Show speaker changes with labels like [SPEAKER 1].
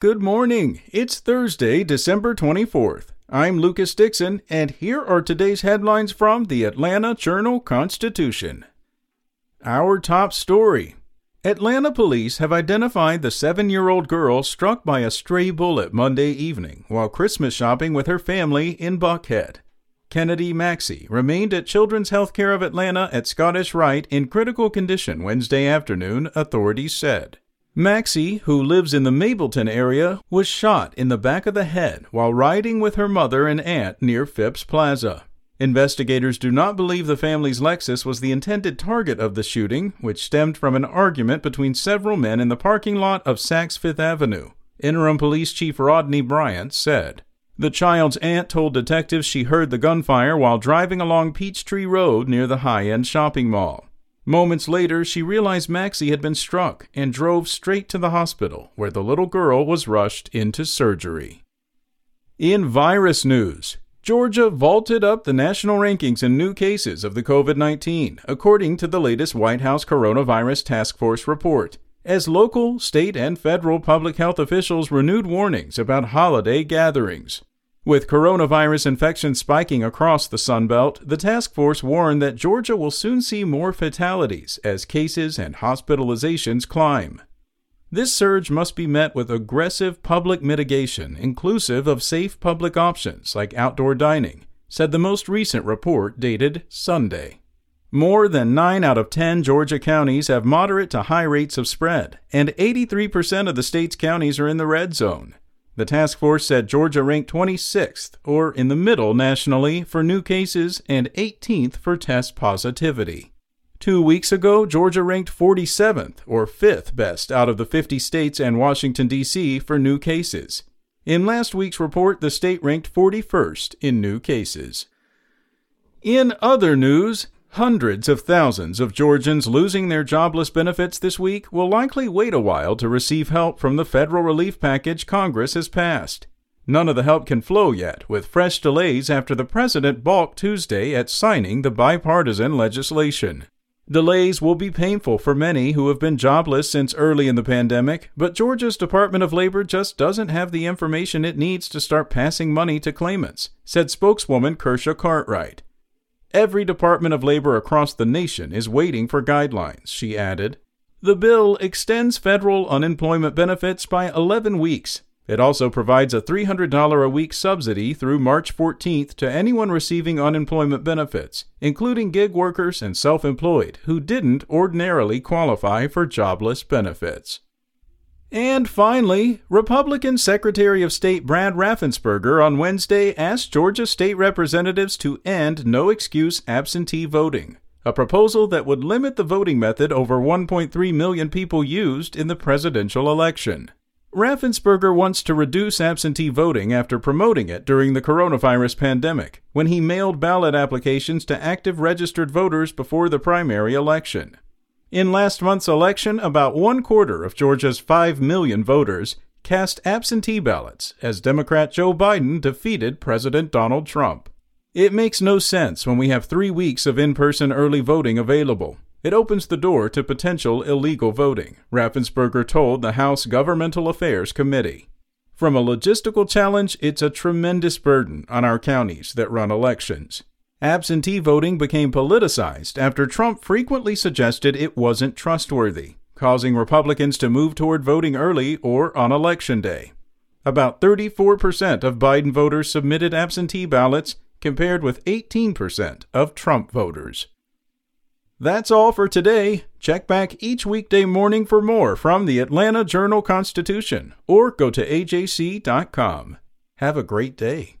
[SPEAKER 1] Good morning. It's Thursday, December 24th. I'm Lucas Dixon, and here are today's headlines from the Atlanta Journal Constitution. Our top story Atlanta police have identified the seven year old girl struck by a stray bullet Monday evening while Christmas shopping with her family in Buckhead. Kennedy Maxie remained at Children's Healthcare of Atlanta at Scottish Rite in critical condition Wednesday afternoon, authorities said. Maxie, who lives in the Mableton area, was shot in the back of the head while riding with her mother and aunt near Phipps Plaza. Investigators do not believe the family's Lexus was the intended target of the shooting, which stemmed from an argument between several men in the parking lot of Saks Fifth Avenue. Interim Police Chief Rodney Bryant said. The child's aunt told detectives she heard the gunfire while driving along Peachtree Road near the high end shopping mall. Moments later, she realized Maxie had been struck and drove straight to the hospital, where the little girl was rushed into surgery. In virus news, Georgia vaulted up the national rankings in new cases of the COVID 19, according to the latest White House Coronavirus Task Force report, as local, state, and federal public health officials renewed warnings about holiday gatherings. With coronavirus infections spiking across the Sun Belt, the task force warned that Georgia will soon see more fatalities as cases and hospitalizations climb. This surge must be met with aggressive public mitigation, inclusive of safe public options like outdoor dining, said the most recent report dated Sunday. More than 9 out of 10 Georgia counties have moderate to high rates of spread, and 83% of the state's counties are in the red zone. The task force said Georgia ranked 26th, or in the middle nationally, for new cases and 18th for test positivity. Two weeks ago, Georgia ranked 47th, or 5th best out of the 50 states and Washington, D.C. for new cases. In last week's report, the state ranked 41st in new cases. In other news, Hundreds of thousands of Georgians losing their jobless benefits this week will likely wait a while to receive help from the federal relief package Congress has passed. None of the help can flow yet, with fresh delays after the president balked Tuesday at signing the bipartisan legislation. Delays will be painful for many who have been jobless since early in the pandemic, but Georgia's Department of Labor just doesn't have the information it needs to start passing money to claimants, said spokeswoman Kersha Cartwright. Every Department of Labor across the nation is waiting for guidelines, she added. The bill extends federal unemployment benefits by 11 weeks. It also provides a $300 a week subsidy through March 14th to anyone receiving unemployment benefits, including gig workers and self employed who didn't ordinarily qualify for jobless benefits. And finally, Republican Secretary of State Brad Raffensperger on Wednesday asked Georgia state representatives to end no excuse absentee voting, a proposal that would limit the voting method over 1.3 million people used in the presidential election. Raffensperger wants to reduce absentee voting after promoting it during the coronavirus pandemic, when he mailed ballot applications to active registered voters before the primary election. In last month's election, about one quarter of Georgia's 5 million voters cast absentee ballots as Democrat Joe Biden defeated President Donald Trump. It makes no sense when we have three weeks of in person early voting available. It opens the door to potential illegal voting, Raffensperger told the House Governmental Affairs Committee. From a logistical challenge, it's a tremendous burden on our counties that run elections. Absentee voting became politicized after Trump frequently suggested it wasn't trustworthy, causing Republicans to move toward voting early or on election day. About 34% of Biden voters submitted absentee ballots, compared with 18% of Trump voters. That's all for today. Check back each weekday morning for more from the Atlanta Journal Constitution or go to ajc.com. Have a great day.